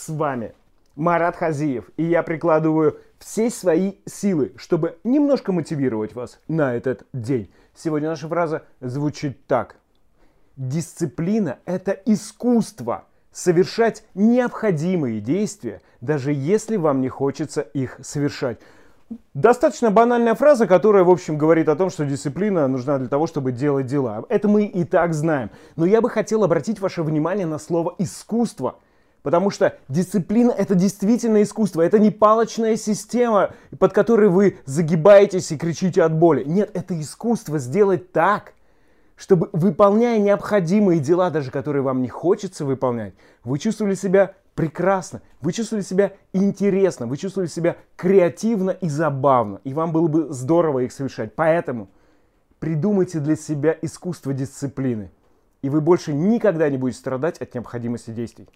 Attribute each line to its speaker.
Speaker 1: С вами Марат Хазиев, и я прикладываю все свои силы, чтобы немножко мотивировать вас на этот день. Сегодня наша фраза звучит так. Дисциплина – это искусство совершать необходимые действия, даже если вам не хочется их совершать. Достаточно банальная фраза, которая, в общем, говорит о том, что дисциплина нужна для того, чтобы делать дела. Это мы и так знаем. Но я бы хотел обратить ваше внимание на слово «искусство». Потому что дисциплина это действительно искусство. Это не палочная система, под которой вы загибаетесь и кричите от боли. Нет, это искусство сделать так, чтобы, выполняя необходимые дела, даже которые вам не хочется выполнять, вы чувствовали себя прекрасно, вы чувствовали себя интересно, вы чувствовали себя креативно и забавно, и вам было бы здорово их совершать. Поэтому придумайте для себя искусство дисциплины, и вы больше никогда не будете страдать от необходимости действий.